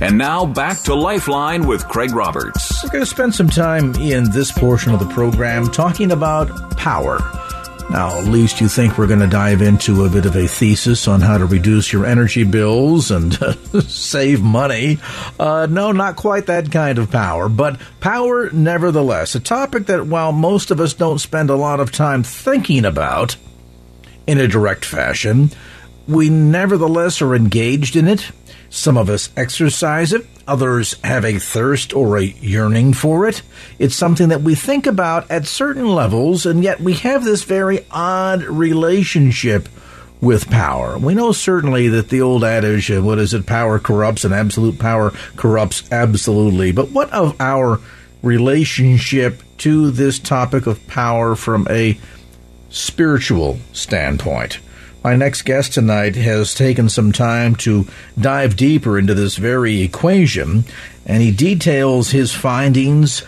And now back to Lifeline with Craig Roberts. We're going to spend some time in this portion of the program talking about power. Now, at least you think we're going to dive into a bit of a thesis on how to reduce your energy bills and save money. Uh, no, not quite that kind of power, but power nevertheless. A topic that, while most of us don't spend a lot of time thinking about in a direct fashion, we nevertheless are engaged in it some of us exercise it, others have a thirst or a yearning for it. It's something that we think about at certain levels, and yet we have this very odd relationship with power. We know certainly that the old adage, what is it, power corrupts and absolute power corrupts absolutely. But what of our relationship to this topic of power from a spiritual standpoint? My next guest tonight has taken some time to dive deeper into this very equation, and he details his findings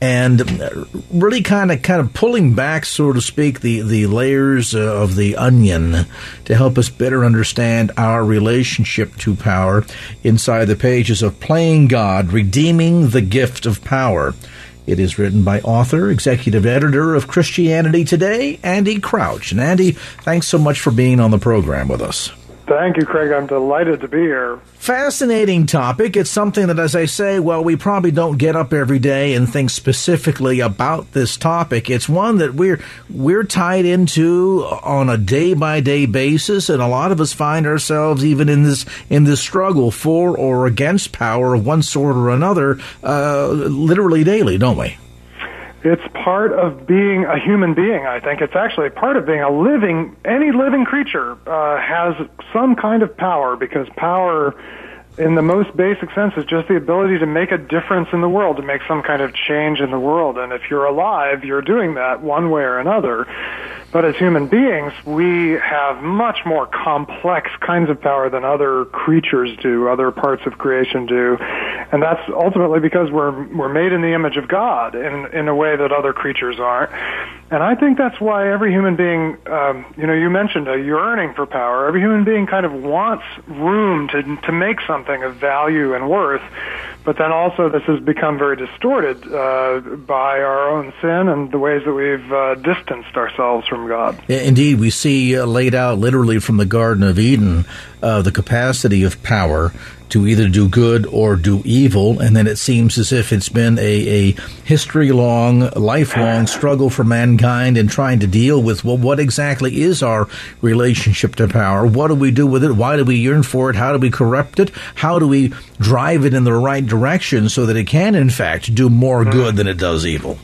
and really kind of kind of pulling back, so to speak, the the layers uh, of the onion to help us better understand our relationship to power inside the pages of Playing God, Redeeming the Gift of Power. It is written by author, executive editor of Christianity Today, Andy Crouch. And Andy, thanks so much for being on the program with us. Thank you, Craig. I'm delighted to be here. Fascinating topic. It's something that, as I say, well, we probably don't get up every day and think specifically about this topic. It's one that we're we're tied into on a day by day basis, and a lot of us find ourselves even in this in this struggle for or against power of one sort or another, uh, literally daily, don't we? It's part of being a human being, I think. It's actually part of being a living, any living creature uh, has some kind of power because power, in the most basic sense, is just the ability to make a difference in the world, to make some kind of change in the world. And if you're alive, you're doing that one way or another. But as human beings, we have much more complex kinds of power than other creatures do, other parts of creation do. And that's ultimately because we're, we're made in the image of God in, in a way that other creatures aren't. And I think that's why every human being, um, you know, you mentioned a yearning for power. Every human being kind of wants room to, to make something of value and worth. But then also, this has become very distorted uh, by our own sin and the ways that we've uh, distanced ourselves from God. Indeed, we see uh, laid out literally from the Garden of Eden uh, the capacity of power to either do good or do evil, and then it seems as if it's been a, a history long, lifelong ah. struggle for mankind in trying to deal with well, what exactly is our relationship to power? What do we do with it? Why do we yearn for it? How do we corrupt it? How do we drive it in the right direction so that it can, in fact, do more hmm. good than it does evil?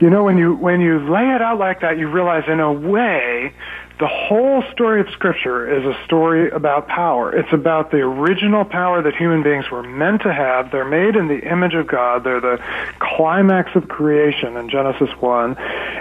You know, when you when you lay it out like that, you realize, in a way, the whole story of Scripture is a story about power. It's about the original power that human beings were meant to have. They're made in the image of God. They're the climax of creation in Genesis 1.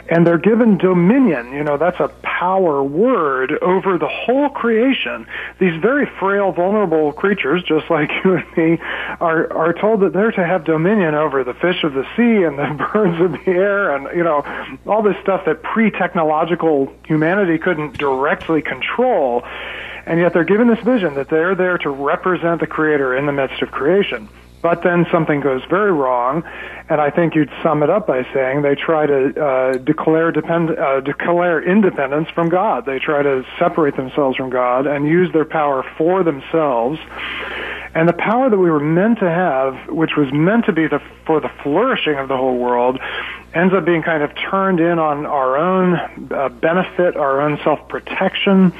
And they're given dominion. You know, that's a power word over the whole creation. These very frail, vulnerable creatures, just like you and me, are, are told that they're to have dominion over the fish of the sea and the birds of the air and, you know, all this stuff that pre-technological humanity couldn't directly control, and yet they're given this vision that they're there to represent the Creator in the midst of creation. But then something goes very wrong, and I think you'd sum it up by saying they try to uh, declare depend uh, declare independence from God. They try to separate themselves from God and use their power for themselves. And the power that we were meant to have, which was meant to be the, for the flourishing of the whole world, ends up being kind of turned in on our own uh, benefit, our own self protection.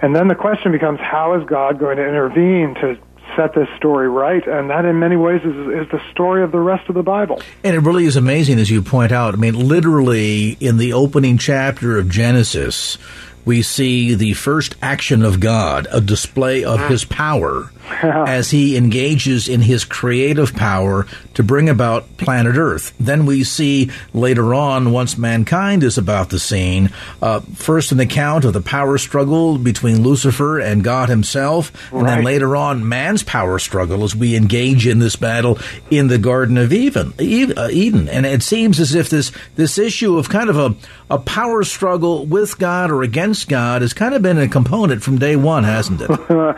And then the question becomes, how is God going to intervene to set this story right, and that in many ways is, is the story of the rest of the Bible. And it really is amazing, as you point out. I mean, literally in the opening chapter of Genesis, we see the first action of God, a display of his power as he engages in his creative power to bring about planet Earth. Then we see later on, once mankind is about the scene, uh, first an account of the power struggle between Lucifer and God himself, and then later on, man's power struggle as we engage in this battle in the Garden of Eden. Uh, Eden. And it seems as if this, this issue of kind of a, a power struggle with God or against God has kind of been a component from day one, hasn't it?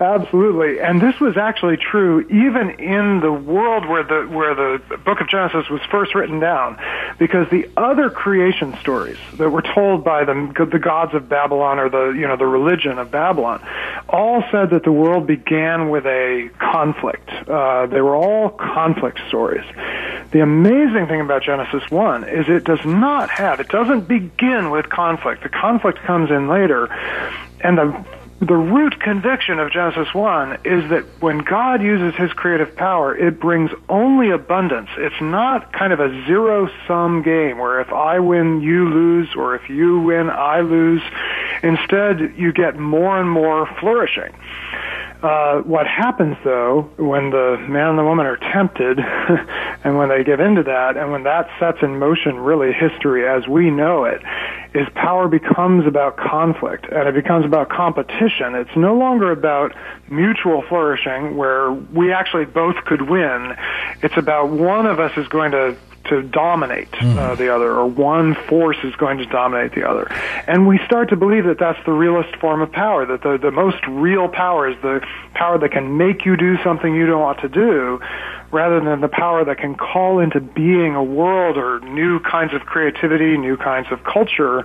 Absolutely, and this was actually true even in the world where the where the Book of Genesis was first written down, because the other creation stories that were told by the the gods of Babylon or the you know the religion of Babylon, all said that the world began with a conflict. Uh, they were all conflict stories. The amazing thing about Genesis one is it does not have it doesn't begin with conflict. The conflict comes in later, and the the root conviction of Genesis 1 is that when God uses his creative power, it brings only abundance. It's not kind of a zero sum game where if I win, you lose, or if you win, I lose. Instead, you get more and more flourishing. Uh, what happens though when the man and the woman are tempted and when they give into that and when that sets in motion really history as we know it is power becomes about conflict and it becomes about competition. It's no longer about mutual flourishing where we actually both could win. It's about one of us is going to to dominate uh, the other, or one force is going to dominate the other. And we start to believe that that's the realest form of power, that the, the most real power is the power that can make you do something you don't want to do, rather than the power that can call into being a world or new kinds of creativity, new kinds of culture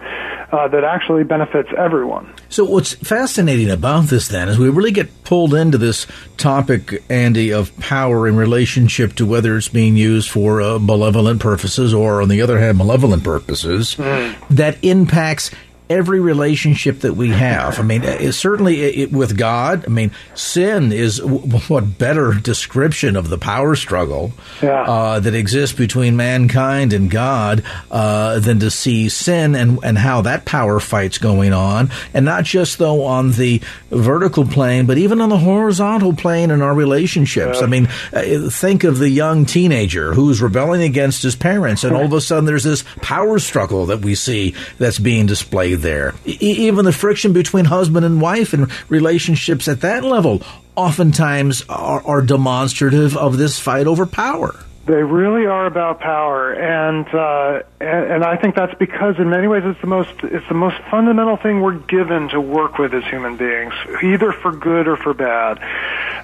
uh, that actually benefits everyone. So what's fascinating about this then is we really get pulled into this topic, Andy, of power in relationship to whether it's being used for uh, malevolent purposes or, on the other hand, malevolent purposes that impacts every relationship that we have. I mean, it, certainly it, it- with God. I mean, sin is what better description of the power struggle Yeah. uh, that exists between mankind and God uh, than to see sin and and how that power fight's going on, and not just though on the vertical plane, but even on the horizontal plane in our relationships. I mean, uh, think of the young teenager who's rebelling against his parents, and all of a sudden there's this power struggle that we see that's being displayed there. E- even the friction between husband and wife and relationships at that level oftentimes are, are demonstrative of this fight over power. They really are about power, and, uh, and and I think that's because in many ways it's the most it's the most fundamental thing we're given to work with as human beings, either for good or for bad.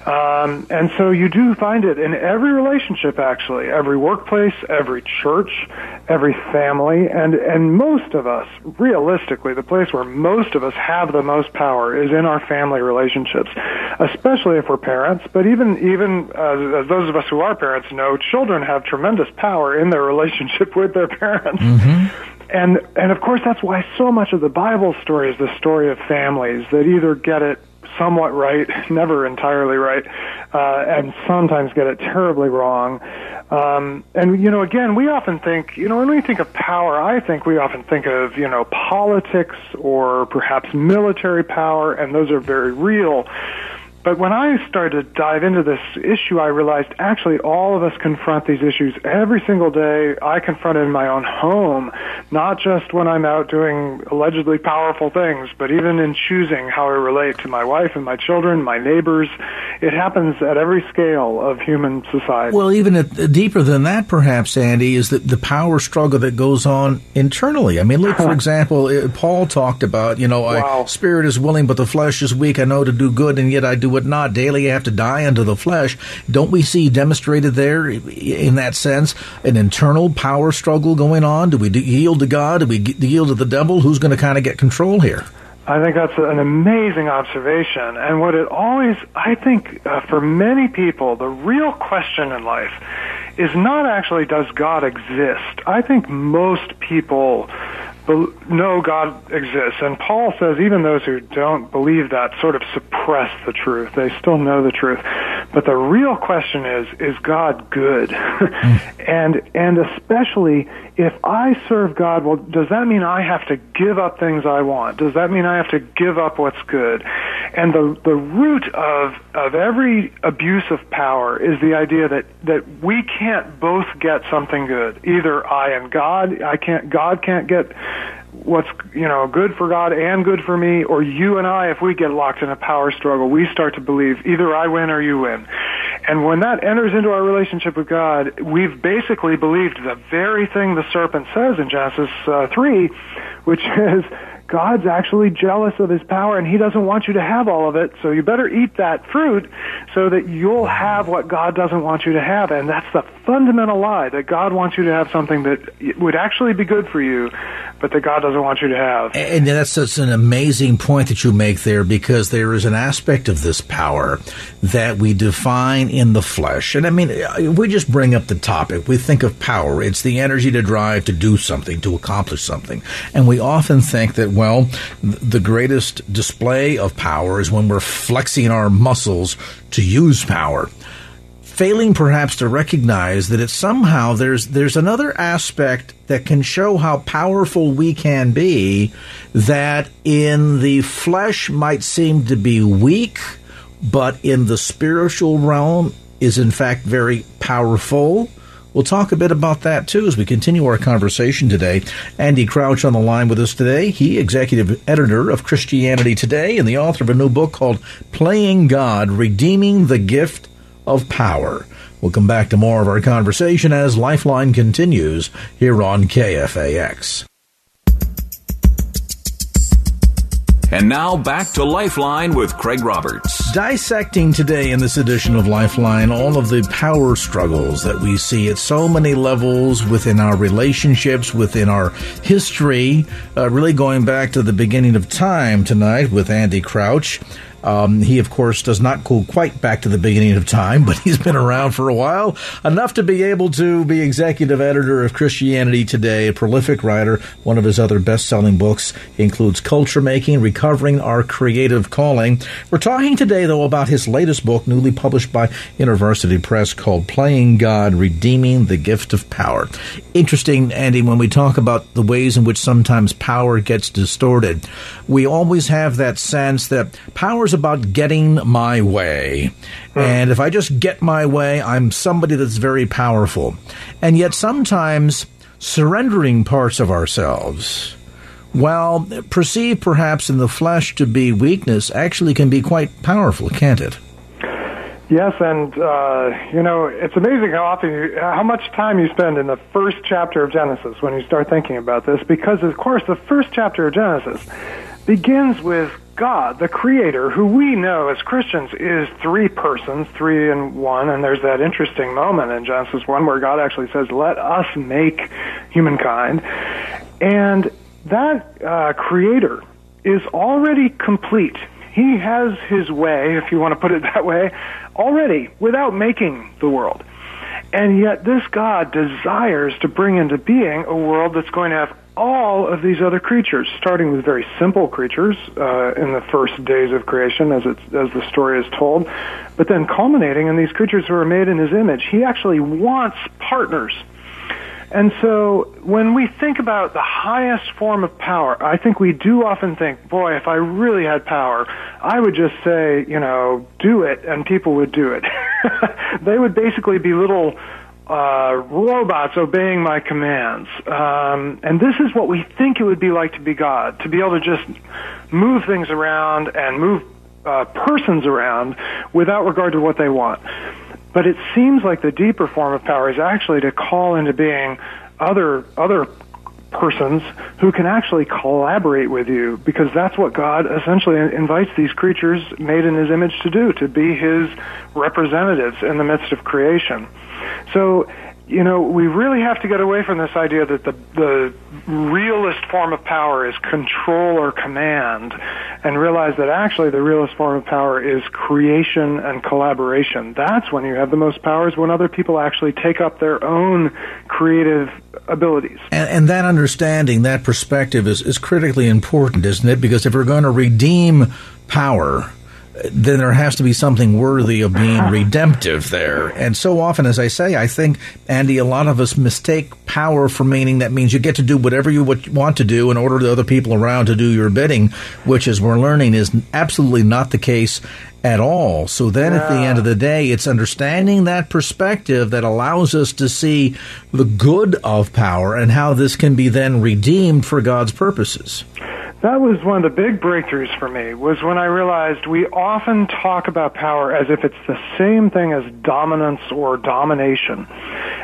Um, and so you do find it in every relationship, actually, every workplace, every church, every family, and and most of us, realistically, the place where most of us have the most power is in our family relationships, especially if we're parents. But even even uh, those of us who are parents know, children have tremendous power in their relationship with their parents. And and of course that's why so much of the Bible story is the story of families that either get it somewhat right, never entirely right, uh, and sometimes get it terribly wrong. Um, and you know, again, we often think, you know, when we think of power, I think we often think of you know politics or perhaps military power, and those are very real. But when I started to dive into this issue, I realized actually all of us confront these issues every single day. I confront it in my own home, not just when I'm out doing allegedly powerful things, but even in choosing how I relate to my wife and my children, my neighbors. It happens at every scale of human society. Well, even at, deeper than that, perhaps, Andy, is that the power struggle that goes on internally. I mean, look, for example, uh, Paul talked about, you know, Wow. I, spirit is willing, but the flesh is weak. I know to do good, and yet I do it not. Daily have to die unto the flesh. Don't we see demonstrated there, in that sense, an internal power struggle going on? Do we yield to God? Do we yield to the devil? Who's going to kind of get control here? I think that's an amazing observation. And what it always, I think, uh, for many people, the real question in life is not actually does God exist. I think most people know God exists. And Paul says even those who don't believe that sort of suppress the truth. They still know the truth. But the real question is, is God good? Hmm. and and especially if I serve God, well, does that mean I have to give up things I want? Does that mean I have to give up what's good? And the the root of of every abuse of power is the idea that that we can't both get something good. Either I and God, I can't God can't get what's you know good for God and good for me, or you and I, if we get locked in a power struggle, we start to believe either I win or you win. And when that enters into our relationship with God, we've basically believed the very thing the serpent says in Genesis uh, three, which is God's actually jealous of his power and he doesn't want you to have all of it, so you better eat that fruit so that you'll have what God doesn't want you to have. And that's the fundamental lie that God wants you to have something that would actually be good for you, but that God doesn't want you to have. And that's an amazing point that you make there because there is an aspect of this power that we define in the flesh. And I mean, we just bring up the topic. We think of power. It's the energy to drive to do something, to accomplish something. And we often think that well, the greatest display of power is when we're flexing our muscles to use power. Failing perhaps to recognize that it's somehow there's there's another aspect that can show how powerful we can be that in the flesh might seem to be weak, but in the spiritual realm is in fact very powerful We'll talk a bit about that too as we continue our conversation today. Andy Crouch on the line with us today. He, executive editor of Christianity Today and the author of a new book called Playing God Redeeming the Gift of Power. We'll come back to more of our conversation as Lifeline continues here on KFAX. And now back to Lifeline with Craig Roberts. Dissecting today in this edition of Lifeline all of the power struggles that we see at so many levels within our relationships, within our history, uh, really going back to the beginning of time tonight with Andy Crouch. Um, he, of course, does not go quite back to the beginning of time, but he's been around for a while, enough to be able to be executive editor of Christianity Today, a prolific writer. One of his other best selling books includes Culture Making, Recovering Our Creative Calling. We're talking today, though, about his latest book, newly published by InterVarsity Press, called Playing God, Redeeming the Gift of Power. Interesting, Andy, when we talk about the ways in which sometimes power gets distorted, we always have that sense that power is about getting my way. Hmm. And if I just get my way, I'm somebody that's very powerful. And yet sometimes surrendering parts of ourselves, while perceived perhaps in the flesh to be weakness, actually can be quite powerful, can't it? Yes, and uh, you know it's amazing how often, you, how much time you spend in the first chapter of Genesis when you start thinking about this, because of course the first chapter of Genesis begins with God, the Creator, who we know as Christians is three persons, three in one, and there's that interesting moment in Genesis 1 where God actually says, let us make humankind. And that uh, Creator is already complete. He has his way, if you want to put it that way, already without making the world. And yet this God desires to bring into being a world that's going to have all of these other creatures, starting with very simple creatures uh, in the first days of creation, as it's, as the story is told, but then culminating in these creatures who are made in His image. He actually wants partners. And so when we think about the highest form of power, I think we do often think, boy, if I really had power, I would just say, you know, do it, and people would do it. they would basically be little uh, robots obeying my commands. Um, and this is what we think it would be like to be God, to be able to just move things around and move uh, persons around without regard to what they want. But it seems like the deeper form of power is actually to call into being other other persons who can actually collaborate with you because that's what God essentially invites these creatures made in his image to do to be his representatives in the midst of creation. So, you know, we really have to get away from this idea that the the realist form of power is control or command, and realize that actually the realist form of power is creation and collaboration. That's when you have the most powers when other people actually take up their own creative abilities. And, and that understanding, that perspective is, is critically important, isn't it? Because if we're going to redeem power, then there has to be something worthy of being redemptive there. And so often, as I say, I think, Andy, a lot of us mistake power for meaning that means you get to do whatever you want to do in order to other people around to do your bidding, which, as we're learning, is absolutely not the case at all. So then yeah. at the end of the day, it's understanding that perspective that allows us to see the good of power and how this can be then redeemed for God's purposes that was one of the big breakthroughs for me was when I realized we often talk about power as if it's the same thing as dominance or domination.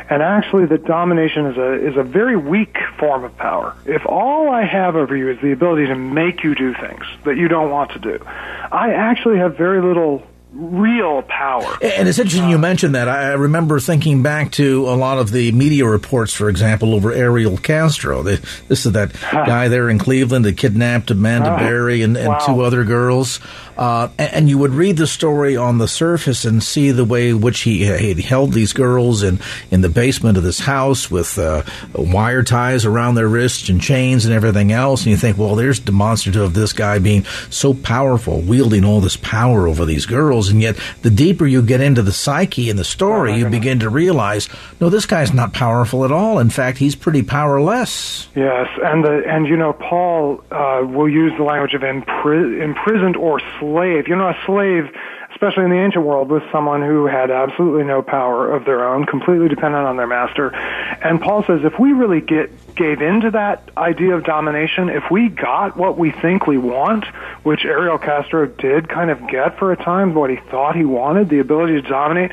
And actually that domination is a is a very weak form of power. If all I have over you is the ability to make you do things that you don't want to do, I actually have very little real power. And it's interesting you uh, mentioned that. I remember thinking back to a lot of the media reports, for example, over Ariel Castro. This is that guy there in Cleveland that kidnapped Amanda Berry and, and wow. two other girls. Uh, and you would read the story on the surface and see the way in which he, he held these girls in, in the basement of this house with uh, wire ties around their wrists and chains and everything else. And you think, well, there's demonstrative of this guy being so powerful, wielding all this power over these girls. And yet, the deeper you get into the psyche and the story, you begin to realize, no, this guy's not powerful at all. In fact, he's pretty powerless. Yes, and the and you know, Paul uh, will use the language of impri- imprisoned or slave. You know, a slave, especially in the ancient world, with someone who had absolutely no power of their own, completely dependent on their master. And Paul says if we really get gave into that idea of domination, if we got what we think we want, which Ariel Castro did kind of get for a time, what he thought he wanted, the ability to dominate,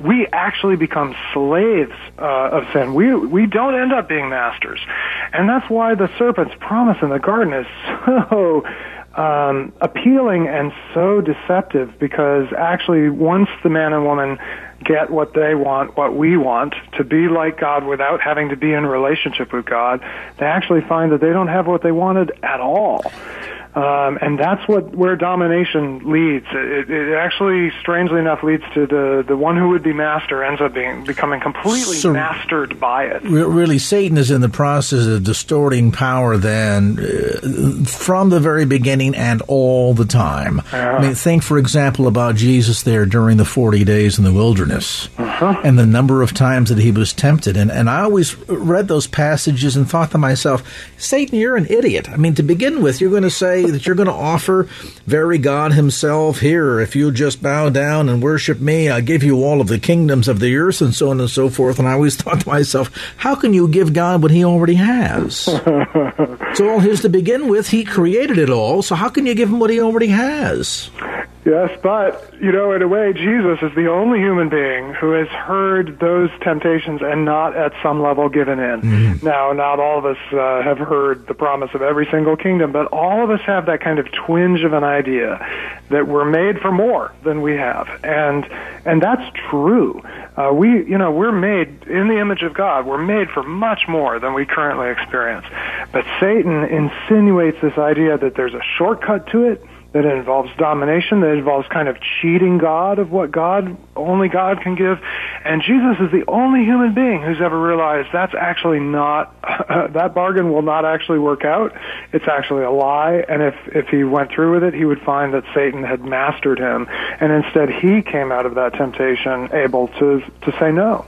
we actually become slaves uh, of sin. We we don't end up being masters, and that's why the serpent's promise in the garden is so um, appealing and so deceptive because actually once the man and woman get what they want, what we want, to be like God without having to be in relationship with God, they actually find that they don't have what they wanted at all. Um, and that's what where domination leads. It, it, actually, strangely enough, leads to the the one who would be master ends up being becoming completely so mastered by it. Really, Satan is in the process of distorting power. Then, uh, from the very beginning and all the time. I mean, think for example about Jesus there during the forty days in the wilderness, uh-huh. and the number of times that he was tempted. And and I always read those passages and thought to myself, Satan, you're an idiot. I mean, to begin with, you're going to say that you're going to offer very God Himself here. If you just bow down and worship me, I give you all of the kingdoms of the earth and so on and so forth. And I always thought to myself, how can you give God what He already has? it's all His to begin with. He created it all. So how can you give Him what He already has? Yes, but, you know, in a way, Jesus is the only human being who has heard those temptations and not at some level given in. Mm-hmm. Now, not all of us uh, have heard the promise of every single kingdom, but all of us have that kind of twinge of an idea that we're made for more than we have. And, and that's true. Uh, we, you know, we're made in the image of God. We're made for much more than we currently experience. But Satan insinuates this idea that there's a shortcut to it that it involves domination, that involves kind of cheating God of what God, only God can give. And Jesus is the only human being who's ever realized that's actually not, that bargain will not actually work out. It's actually a lie. And if, if he went through with it, he would find that Satan had mastered him. And instead he came out of that temptation able to, to say no.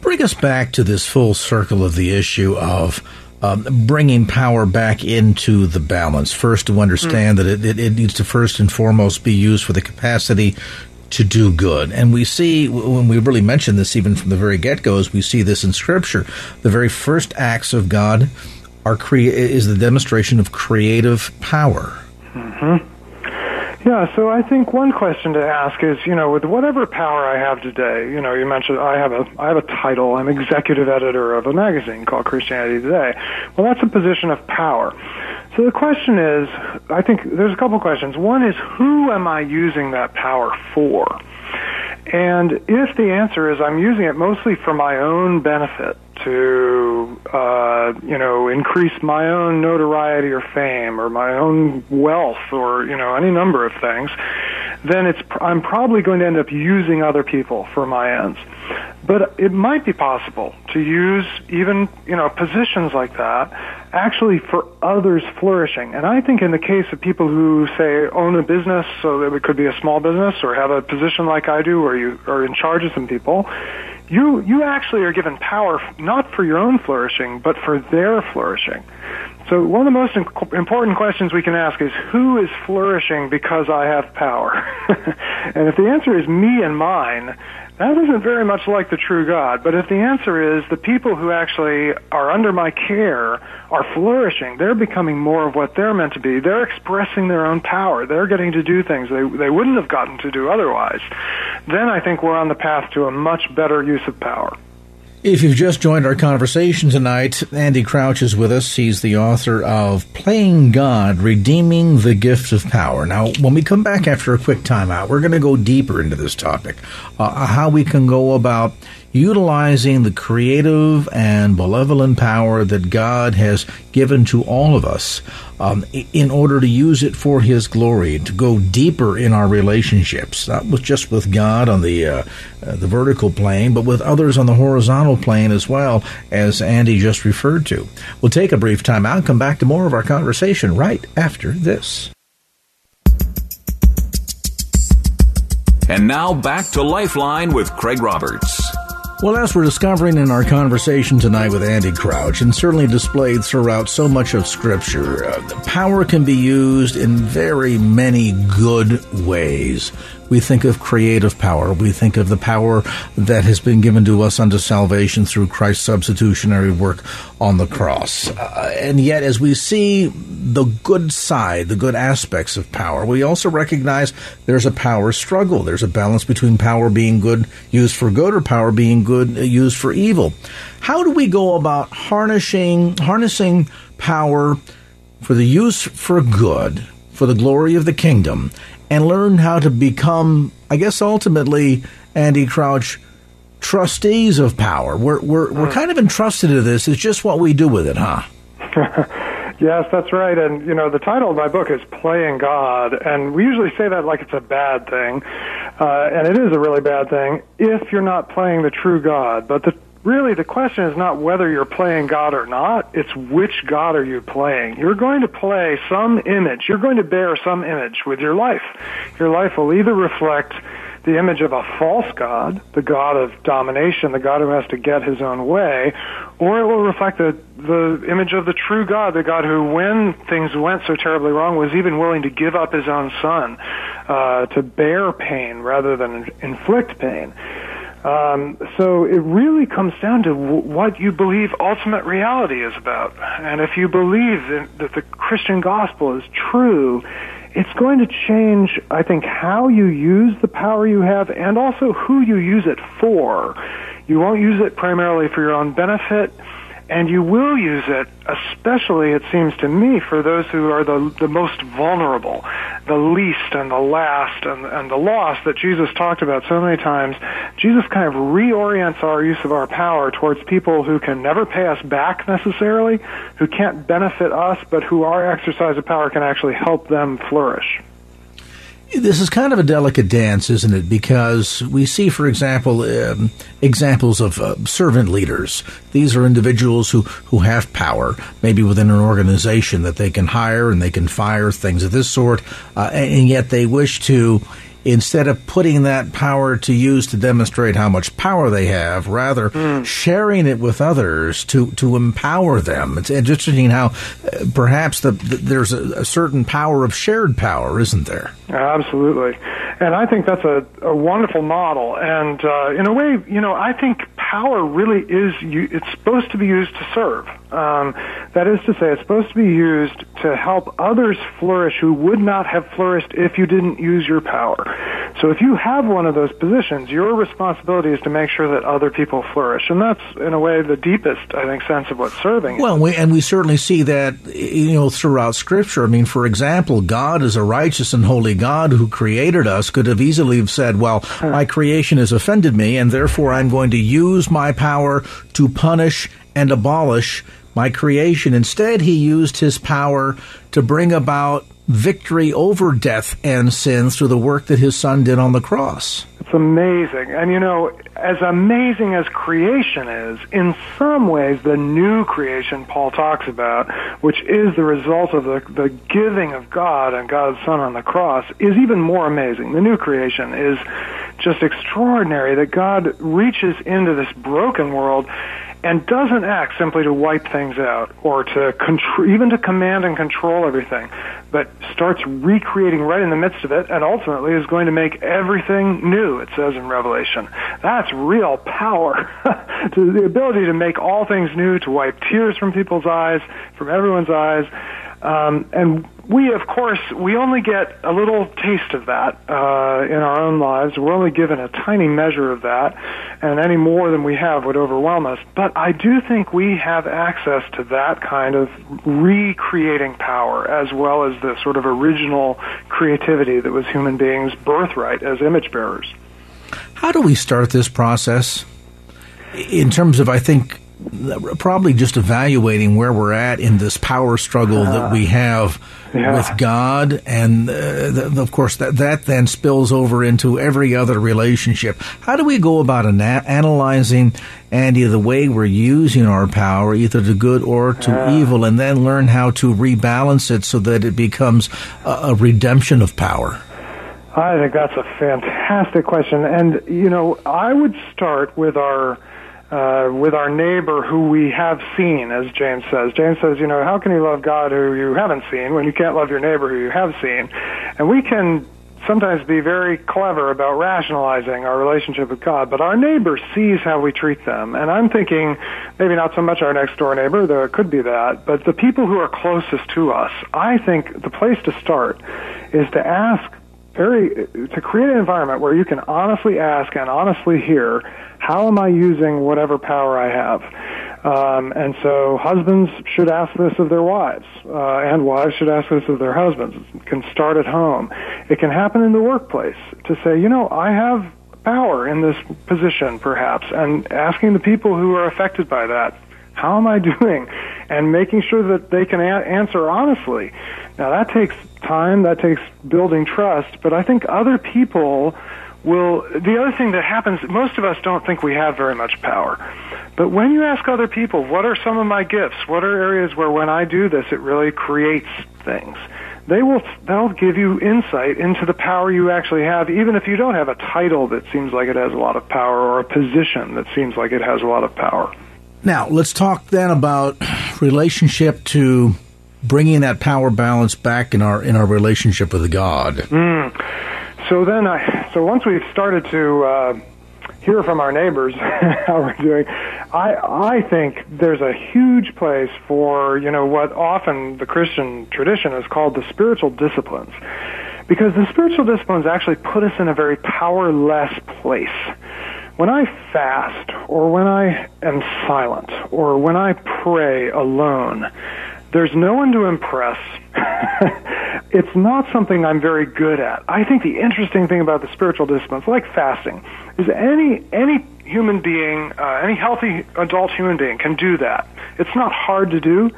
Bring us back to this full circle of the issue of um, bringing power back into the balance. First, to understand mm. that it, it, it needs to first and foremost be used for the capacity to do good. And we see, when we really mention this even from the very get go, as we see this in Scripture. The very first acts of God are crea- is the demonstration of creative power. Mm-hmm. Yeah, so I think one question to ask is, you know, with whatever power I have today, you know, you mentioned I have a I have a title. I'm executive editor of a magazine called Christianity Today. Well, that's a position of power. So the question is, I think there's a couple questions. One is, who am I using that power for? And if the answer is I'm using it mostly for my own benefit, to uh, you know increase my own notoriety or fame or my own wealth or you know any number of things, then it's I'm probably going to end up using other people for my ends. But it might be possible to use even, you know, positions like that actually for others flourishing. And I think in the case of people who say own a business, so that it could be a small business or have a position like I do where you are in charge of some people, you you actually are given power not for your own flourishing, but for their flourishing. So one of the most important questions we can ask is who is flourishing because I have power? and if the answer is me and mine, that isn't very much like the true God. But if the answer is the people who actually are under my care are flourishing, they're becoming more of what they're meant to be. They're expressing their own power. They're getting to do things they, they wouldn't have gotten to do otherwise. Then I think we're on the path to a much better use of power. If you've just joined our conversation tonight, Andy Crouch is with us. He's the author of Playing God, Redeeming the Gift of Power. Now, when we come back after a quick timeout, we're going to go deeper into this topic, uh, how we can go about utilizing the creative and benevolent power that God has given to all of us um, in order to use it for His glory, to go deeper in our relationships, not with just with God on the uh, uh, the vertical plane, but with others on the horizontal plane as well, as Andy just referred to. We'll take a brief time out, come back to more of our conversation right after this. And now back to Lifeline with Craig Roberts. Well, as we're discovering in our conversation tonight with Andy Crouch, and certainly displayed throughout so much of Scripture, uh, power can be used in very many good ways. We think of creative power. We think of the power that has been given to us unto salvation through Christ's substitutionary work on the cross. Uh, and yet, as we see the good side, the good aspects of power, we also recognize there's a power struggle. There's a balance between power being good, used for good, or power being good, uh, used for evil. How do we go about harnessing, harnessing power for the use for good, for the glory of the kingdom, and learn how to become, I guess, ultimately, Andy Crouch, trustees of power. We're we're we're kind of entrusted to this. It's just what we do with it, huh? yes, that's right. And you know, the title of my book is "Playing God," and we usually say that like it's a bad thing, uh, and it is a really bad thing if you're not playing the true God. But the really the question is not whether you're playing God or not, it's which God are you playing. You're going to play some image. You're going to bear some image with your life. Your life will either reflect the image of a false God, the God of domination, the God who has to get his own way, or it will reflect the, the image of the true God, the God who, when things went so terribly wrong, was even willing to give up his own son uh, to bear pain rather than inflict pain. Um, so it really comes down to w- what you believe ultimate reality is about. And if you believe that, that the Christian gospel is true, it's going to change, I think, how you use the power you have and also who you use it for. You won't use it primarily for your own benefit and you will use it, especially, it seems to me, for those who are the, the most vulnerable, the least and the last and, and the lost that Jesus talked about so many times. Jesus kind of reorients our use of our power towards people who can never pay us back necessarily, who can't benefit us, but who our exercise of power can actually help them flourish. This is kind of a delicate dance, isn't it? Because we see, for example, um, examples of uh, servant leaders. These are individuals who, who have power, maybe within an organization that they can hire and they can fire, things of this sort, uh, and, and yet they wish to instead of putting that power to use to demonstrate how much power they have, rather mm. sharing it with others to, to empower them. It's interesting how uh, perhaps the, the, there's a, a, certain power of shared power, isn't there? Absolutely. And I think that's a, a wonderful model. And uh, in a way, you know, I think power really is, it's supposed to be used to serve. Um, that is to say, it's supposed to be used to help others flourish who would not have flourished if you didn't use your power. So if you have one of those positions, your responsibility is to make sure that other people flourish. And that's, in a way, the deepest, I think, sense of what serving well, is. Well, and we certainly see that, you know, throughout Scripture. I mean, for example, God is a righteous and holy God who created us, could have easily have said, well, my creation has offended me, and therefore I'm going to use my power to punish and abolish my creation. Instead, he used his power to bring about victory over death and sin through the work that his son did on the cross. It's amazing. And you know, as amazing as creation is, in some ways the new creation Paul talks about, which is the result of the, the giving of God and God's Son on the cross, is even more amazing. The new creation is just extraordinary that God reaches into this broken world and doesn't act simply to wipe things out or to control, even to command and control everything, but starts recreating right in the midst of it and ultimately is going to make everything new, it says in Revelation. That's real power. the ability to make all things new, to wipe tears from people's eyes, from everyone's eyes. Um, and we, of course, we only get a little taste of that uh, in our own lives. We're only given a tiny measure of that, and any more than we have would overwhelm us. But I do think we have access to that kind of recreating power, as well as the sort of original creativity that was human beings' birthright as image bearers. How do we start this process? In terms of, I think, probably just evaluating where we're at in this power struggle that we have Yeah. with God, and uh, th- of course that that then spills over into every other relationship. How do we go about ana- analyzing, Andy, the way we're using our power, either to good or to evil, and then learn how to rebalance it so that it becomes a, a redemption of power? I think that's a fantastic question, and you know, I would start with our uh, with our neighbor who we have seen, as James says. James says, you know, how can you love God who you haven't seen when you can't love your neighbor who you have seen? And we can sometimes be very clever about rationalizing our relationship with God, but our neighbor sees how we treat them. And I'm thinking maybe not so much our next door neighbor, though it could be that, but the people who are closest to us. I think the place to start is to ask very to create an environment where you can honestly ask and honestly hear how am I using whatever power I have? Um, and so husbands should ask this of their wives, uh, and wives should ask this of their husbands. It can start at home. It can happen in the workplace to say, you know, I have power in this position, perhaps, and asking the people who are affected by that, how am I doing? And making sure that they can a- answer honestly. Now that takes time, that takes building trust, but I think other people will, the other thing that happens, most of us don't think we have very much power. But when you ask other people, what are some of my gifts? What are areas where when I do this, it really creates things? They will, they'll give you insight into the power you actually have, even if you don't have a title that seems like it has a lot of power or a position that seems like it has a lot of power. Now, let's talk then about relationship to bringing that power balance back in our in our relationship with God. So then I, so once we've started to uh, hear from our neighbors how we're doing, I I think there's a huge place for you know what often the Christian tradition is called the spiritual disciplines, because the spiritual disciplines actually put us in a very powerless place. When I fast, or when I am silent, or when I pray alone, there's no one to impress. it's not something I'm very good at. I think the interesting thing about the spiritual disciplines, like fasting, is any any human being, uh, any healthy adult human being can do that. It's not hard to do,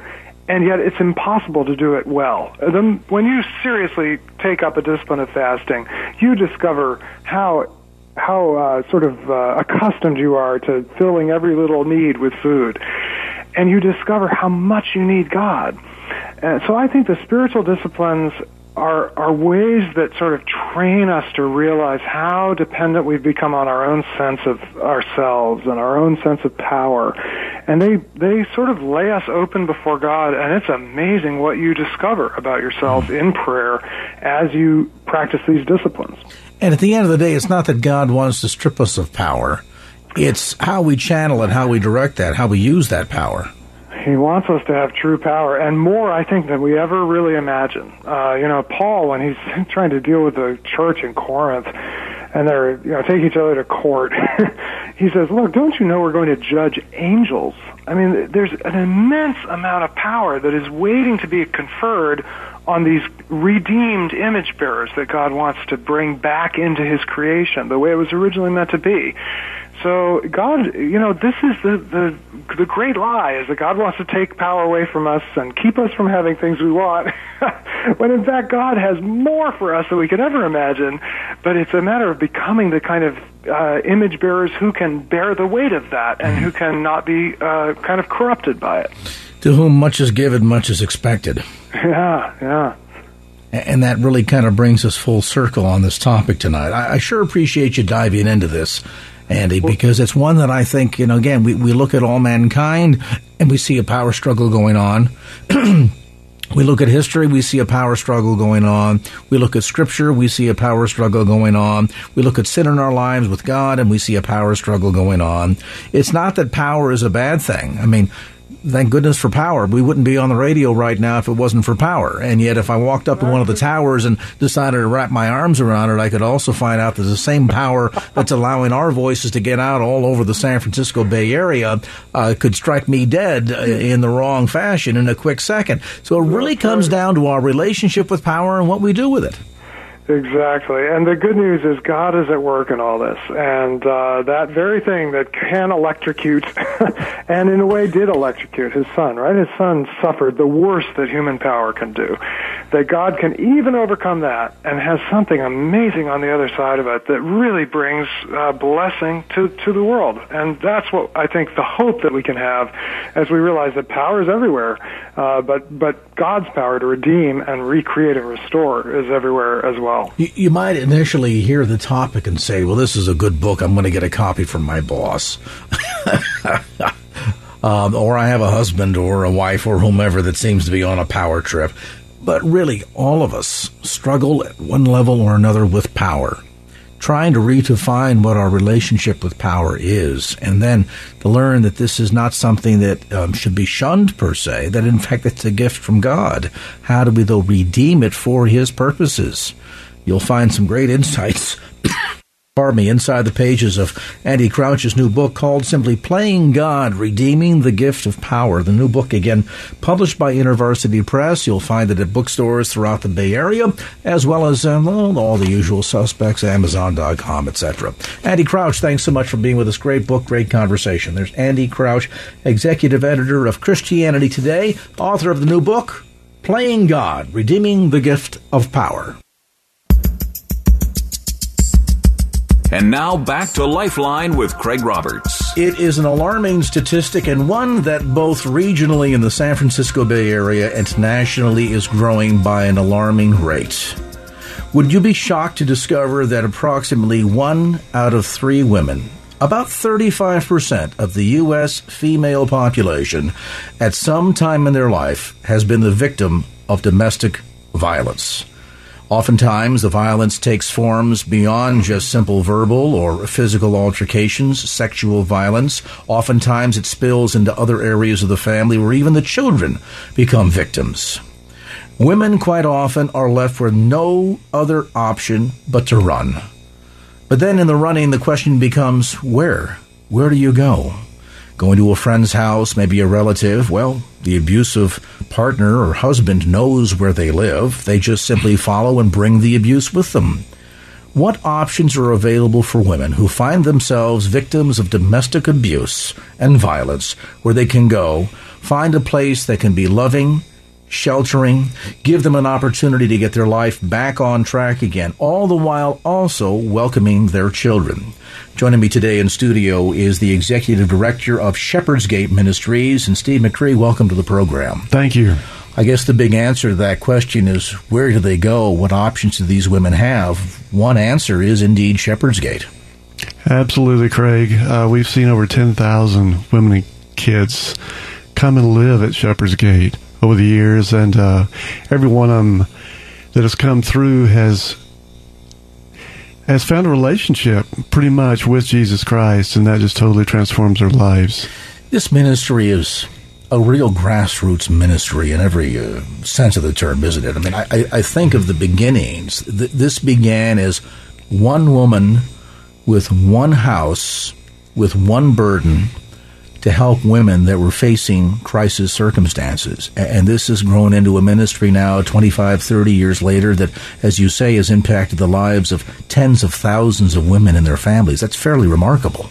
and yet it's impossible to do it well. Then, when you seriously take up a discipline of fasting, you discover how how uh, sort of uh, accustomed you are to filling every little need with food, and you discover how much you need God. And so I think the spiritual disciplines are are ways that sort of train us to realize how dependent we've become on our own sense of ourselves and our own sense of power. And they they sort of lay us open before God and it's amazing what you discover about yourself hmm. in prayer as you practice these disciplines. And at the end of the day, it's not that God wants to strip us of power. It's how we channel it, how we direct that, how we use that power. He wants us to have true power and more, I think, than we ever really imagine. Uh, you know, Paul, when he's trying to deal with the church in Corinth, and they're you know take each other to court, he says, "Look, don't you know we're going to judge angels? I mean, there's an immense amount of power that is waiting to be conferred on these redeemed image bearers that God wants to bring back into His creation, the way it was originally meant to be." So God, you know, this is the, the the great lie is that God wants to take power away from us and keep us from having things we want. when in fact God has more for us than we could ever imagine. But it's a matter of becoming the kind of uh, image bearers who can bear the weight of that and who can not be uh, kind of corrupted by it. To whom much is given, much is expected. Yeah, yeah. And that really kind of brings us full circle on this topic tonight. I, I sure appreciate you diving into this. Andy, because it's one that I think, you know, again, we, we look at all mankind and we see a power struggle going on. we look at history, we see a power struggle going on. We look at scripture, we see a power struggle going on. We look at sin in our lives with God and we see a power struggle going on. It's not that power is a bad thing. I mean, thank goodness for power. We wouldn't be on the radio right now if it wasn't for power. And yet, if I walked up to one of the towers and decided to wrap my arms around it, I could also find out that the same power that's allowing our voices to get out all over the San Francisco Bay Area uh, could strike me dead uh, in the wrong fashion in a quick second. So it really comes down to our relationship with power and what we do with it. Exactly. And the good news is God is at work in all this. And uh, that very thing that can electrocute, and in a way did electrocute his son, right? His son suffered the worst that human power can do. That God can even overcome that and has something amazing on the other side of it that really brings uh, blessing to, to the world. And that's what I think the hope that we can have as we realize that power is everywhere, uh, but, but God's power to redeem and recreate and restore is everywhere as well You, you, might initially hear the topic and say, well, this is a good book. I'm going to get a copy from my boss. um, or I have a husband or a wife or whomever that seems to be on a power trip. But really, all of us struggle at one level or another with power trying to redefine what our relationship with power is, and then to learn that this is not something that um, should be shunned per se, that in fact it's a gift from God. How do we, though, redeem it for His purposes? You'll find some great insights pardon me, inside the pages of Andy Crouch's new book called simply Playing God, Redeeming the Gift of Power. The new book, again, published by InterVarsity Press. You'll find it at bookstores throughout the Bay Area, as well as um, all the usual suspects, Amazon.com, etc. Andy Crouch, thanks so much for being with us. Great book, great conversation. There's Andy Crouch, executive editor of Christianity Today, author of the new book, Playing God, Redeeming the Gift of Power. And now back to Lifeline with Craig Roberts. It is an alarming statistic and one that both regionally in the San Francisco Bay Area and nationally is growing by an alarming rate. Would you be shocked to discover that approximately one out of three women, about 35% of the U.S. female population, at some time in their life has been the victim of domestic violence? Oftentimes, the violence takes forms beyond just simple verbal or physical altercations, sexual violence. Oftentimes, it spills into other areas of the family where even the children become victims. Women quite often are left with no other option but to run. But then in the running, the question becomes where? Where do you go? Going to a friend's house, maybe a relative, well, the abusive partner or husband knows where they live. They just simply follow and bring the abuse with them. What options are available for women who find themselves victims of domestic abuse and violence where they can go, find a place that can be loving, sheltering, give them an opportunity to get their life back on track again, all the while also welcoming their children. Joining me today in studio is the executive director of Shepherd's Gate Ministries, and Steve McCree. Welcome to the program. Thank you. I guess the big answer to that question is where do they go? What options do these women have? One answer is indeed Shepherd's Gate. Absolutely, Craig. Uh, we've seen over 10,000 women and kids come and live at Shepherd's Gate over the years, and uh, every one of them that has come through has has found a relationship pretty much with Jesus Christ, and that just totally transforms their lives. This ministry is a real grassroots ministry in every uh, sense of the term, isn't it? I mean, I, I think of the beginnings. Th- this began as one woman with one house, with one burden to help women that were facing crisis circumstances. And this has grown into a ministry now 25, 30 years later that, as you say, has impacted the lives of tens of thousands of women and their families. That's fairly remarkable.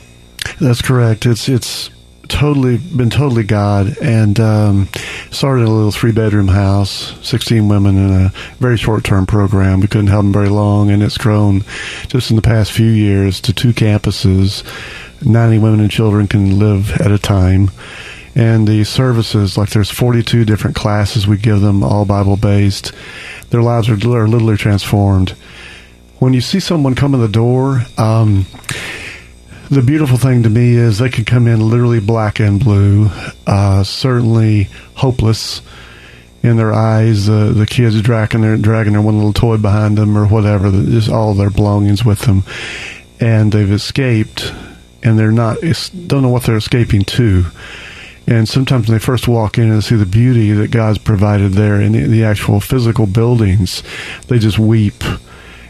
That's correct. It's, it's, totally been totally God, and um, started a little three bedroom house, sixteen women in a very short term program. We couldn't help them very long, and it's grown just in the past few years to two campuses. Ninety women and children can live at a time. And the services, like there's 42 different classes we give them, all Bible based. Their lives are, are literally transformed. When you see someone come in the door, um, the beautiful thing to me is they can come in literally black and blue, uh, certainly hopeless in their eyes. Uh, the kids dragging their dragging their one little toy behind them or whatever, just all their belongings with them, and they've escaped, and they're not don't know what they're escaping to. And sometimes when they first walk in and see the beauty that God's provided there in the, the actual physical buildings, they just weep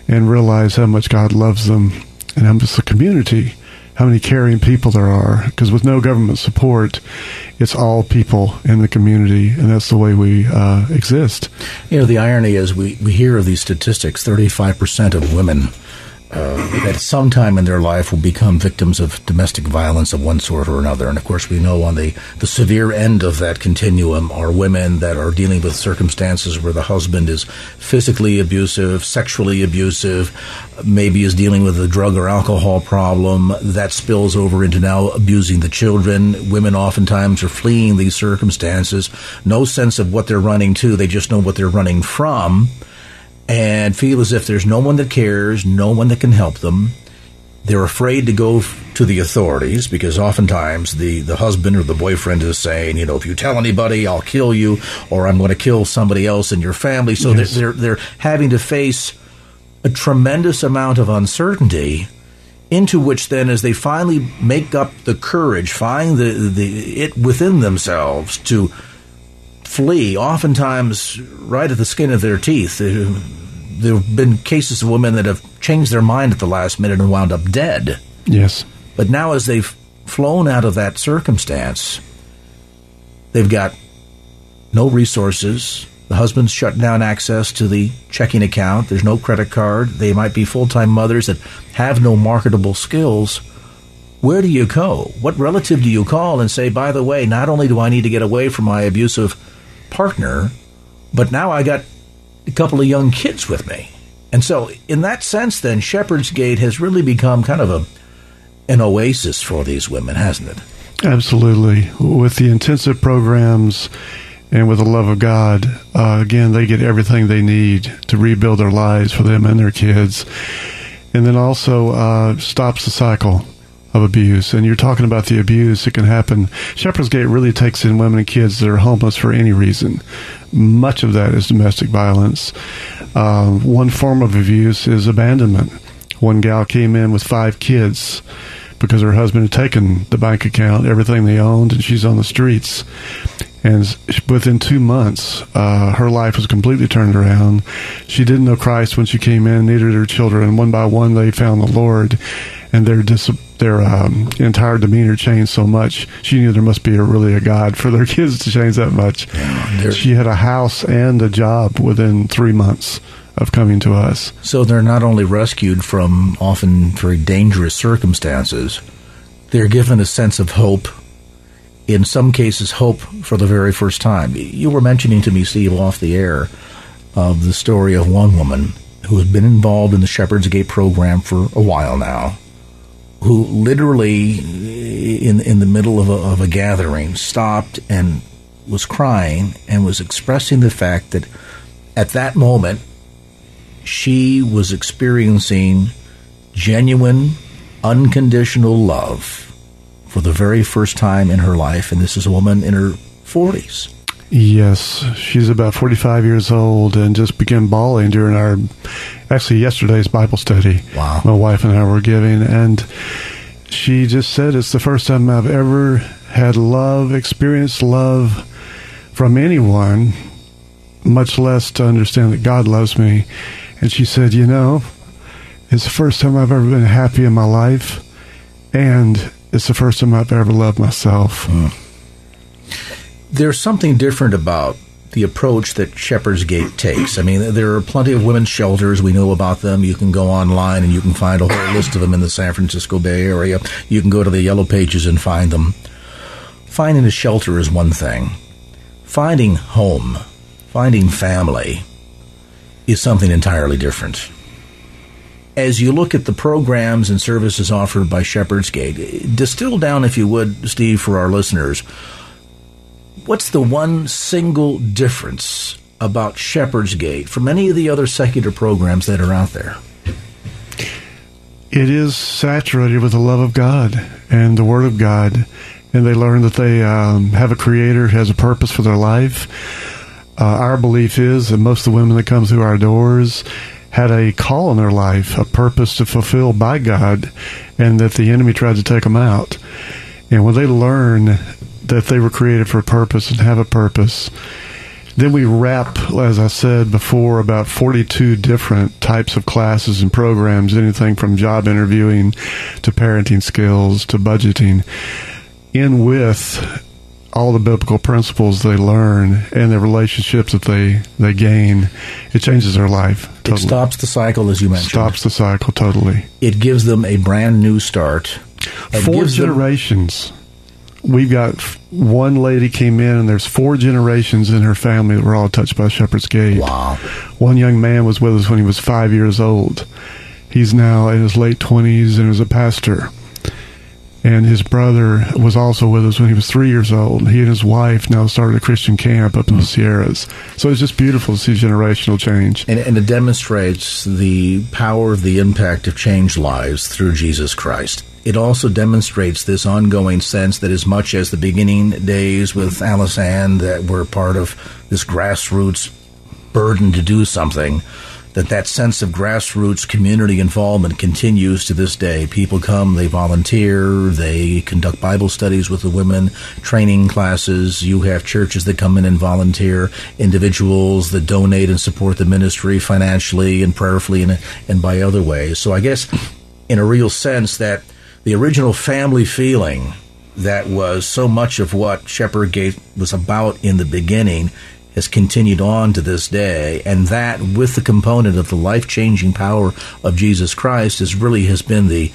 and realize how much God loves them and how much the community how many caring people there are. Because with no government support, it's all people in the community, and that's the way we uh, exist. You know, the irony is we, we hear of these statistics 35% of women uh, at some time in their life will become victims of domestic violence of one sort or another. And of course, we know on the, the severe end of that continuum are women that are dealing with circumstances where the husband is physically abusive, sexually abusive, maybe is dealing with a drug or alcohol problem that spills over into now abusing the children. Women oftentimes are fleeing these circumstances, no sense of what they're running to, they just know what they're running from and feel as if there's no one that cares, no one that can help them. They're afraid to go to the authorities because oftentimes the, the husband or the boyfriend is saying, you know, if you tell anybody, I'll kill you, or I'm going to kill somebody else in your family. So yes. they're, they're, they're having to face a tremendous amount of uncertainty into which then as they finally make up the courage find the, the it within themselves to flee, oftentimes right at the skin of their teeth. There have been cases of women that have changed their mind at the last minute and wound up dead. Yes. But now, as they've flown out of that circumstance, they've got no resources. The husband's shut down access to the checking account. There's no credit card. They might be full time mothers that have no marketable skills. Where do you go? What relative do you call and say, by the way, not only do I need to get away from my abusive partner, but now I got a couple of young kids with me. And so, in that sense, then, Shepherd's Gate has really become kind of a an oasis for these women, hasn't it? Absolutely. With the intensive programs and with the love of God, uh, again, they get everything they need to rebuild their lives for them and their kids. And then also uh, stops the cycle of abuse. And you're talking about the abuse, it can happen. Shepherd's Gate really takes in women and kids that are homeless for any reason. Much of that is domestic violence. Uh, one form of abuse is abandonment. One gal came in with five kids because her husband had taken the bank account, everything they owned, and she's on the streets. And within two months, uh, her life was completely turned around. She didn't know Christ when she came in, neither did her children. One by one, they found the Lord, and their dis- their um, entire demeanor changed so much. She knew there must be a, really a God for their kids to change that much. Yeah, she had a house and a job within three months of coming to us. So they're not only rescued from often very dangerous circumstances, they're given a sense of hope. In some cases, hope for the very first time. You were mentioning to me, Steve, off the air, of the story of one woman who has been involved in the Shepherd's Gate program for a while now who literally, eh, in in the middle of a, of a gathering, stopped and was crying and was expressing the fact that at that moment she was experiencing genuine, unconditional love for the very first time in her life, and this is a woman in her forties. Yes, she's about 45 years old and just began bawling during our, actually yesterday's Bible study. Wow. My wife and I were giving, and she just said it's the first time I've ever had love, experienced love from anyone, much less to understand that God loves me. And she said, You know, it's the first time I've ever been happy in my life, and it's the first time I've ever loved myself. Mm there's something different about the approach that Shepherd's Gate takes. I mean, there are plenty of women's shelters. We know about them. You can go online and you can find a whole list of them in the San Francisco Bay Area. You can go to the Yellow Pages and find them. finding a shelter is one thing. Finding home, finding family, is something entirely different. As you look at the programs and services offered by Shepherd's Gate, distill down, if you would, Steve, for our listeners, what's the one single difference about Shepherd's Gate from any of the other secular programs that are out there? It is saturated with the love of God and the Word of God, and they learn that they um, have a Creator who has a purpose for their life. Uh, our belief is that most of the women that come through our doors had a call in their life, a purpose to fulfill by God, and that the enemy tried to take them out. And when they learn that they were created for a purpose and have a purpose, then we wrap, as I said before, about 42 different types of classes and programs, anything from job interviewing to parenting skills to budgeting, in with all the biblical principles they learn and the relationships that they, they gain. It changes their life. Totally. It stops the cycle, as you mentioned. Stops the cycle, totally. It gives them a brand new start. It Four generations. Them- we've got one lady came in and there's four generations in her family that were all touched by Shepherd's Gate. Wow. One young man was with us when he was five years old. He's now in his late 20s and is a pastor. And his brother was also with us when he was three years old. He and his wife now started a Christian camp up in the Sierras. So it's just beautiful to see generational change. And, and it demonstrates the power of the impact of changed lives through Jesus Christ it also demonstrates this ongoing sense that as much as the beginning days with Alice Ann that were part of this grassroots burden to do something, that that sense of grassroots community involvement continues to this day. People come, they volunteer, they conduct Bible studies with the women, training classes. You have churches that come in and volunteer, individuals that donate and support the ministry financially and prayerfully and, and by other ways. So I guess in a real sense that the original family feeling that was so much of what Shepherd Gate was about in the beginning has continued on to this day, and that with the component of the life changing power of Jesus Christ is really has been the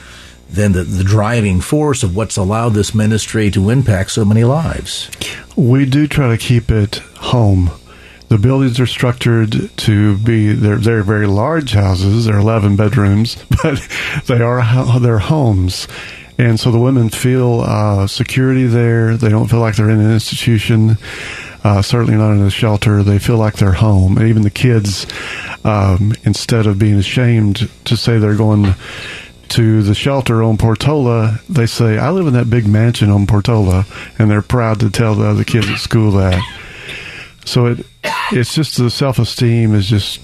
then the, the driving force of what's allowed this ministry to impact so many lives. We do try to keep it home. The buildings are structured to be they're they're very large houses. They're eleven bedrooms, but they are their homes, and so the women feel uh, security there. They don't feel like they're in an institution. Uh, certainly not in a shelter. They feel like they're home. And even the kids, um, instead of being ashamed to say they're going to the shelter on Portola, they say, I live in that big mansion on Portola. And they're proud to tell the other kids at school that. So it it's just the self esteem is just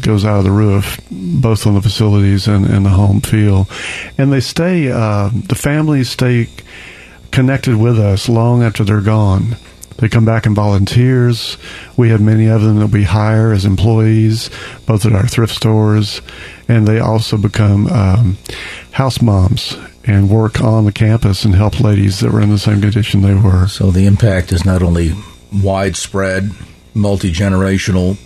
goes out of the roof, both on the facilities and, and the home feel, and they stay. Uh, the families stay connected with us long after they're gone. They come back and volunteers. We have many of them that we hire as employees, both at our thrift stores, and they also become um, house moms and work on the campus and help ladies that were in the same condition they were. So the impact is not only widespread, multi generational,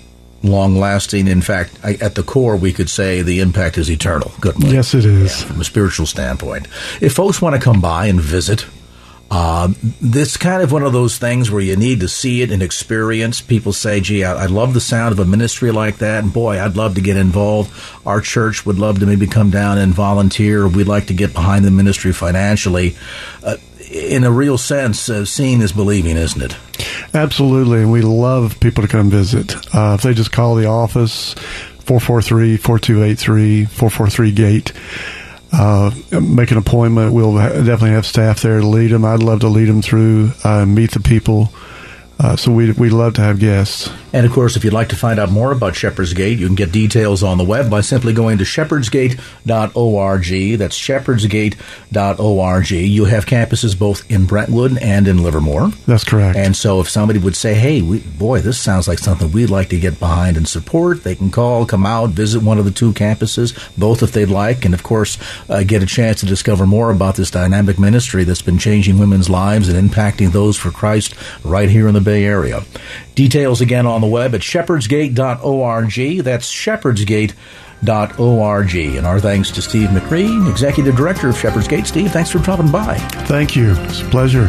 long lasting. In fact, I, at the core, we could say the impact is eternal. Good. Yes, it is. Yeah, from a spiritual standpoint. If folks want to come by and visit, uh, this kind of one of those things where you need to see it and experience. People say, gee, I, I, love the sound of a ministry like that, and boy, I'd love to get involved. Our church would love to maybe come down and volunteer. We'd like to get behind the ministry financially. Uh, in a real sense, uh, seeing is believing, isn't it? Absolutely, and we love people to come visit. Uh, if they just call the office, 443-4283, 443-GATE, uh, make an appointment. We'll definitely have staff there to lead them. I'd love to lead them through, uh, meet the people, uh, so we we love to have guests. And of course, if you'd like to find out more about Shepherd's Gate, you can get details on the web by simply going to shepherdsgate.org. That's shepherdsgate.org. You have campuses both in Brentwood and in Livermore. That's correct. And so if somebody would say, hey, we, boy, this sounds like something we'd like to get behind and support, they can call, come out, visit one of the two campuses, both if they'd like, and of course, uh, get a chance to discover more about this dynamic ministry that's been changing women's lives and impacting those for Christ right here in the Bay Area. Details again on the web at shepherdsgate.org. That's shepherdsgate.org. And our thanks to Steve McCree, Executive Director of Shepherd's Gate. Steve, thanks for dropping by. Thank you. It's a pleasure.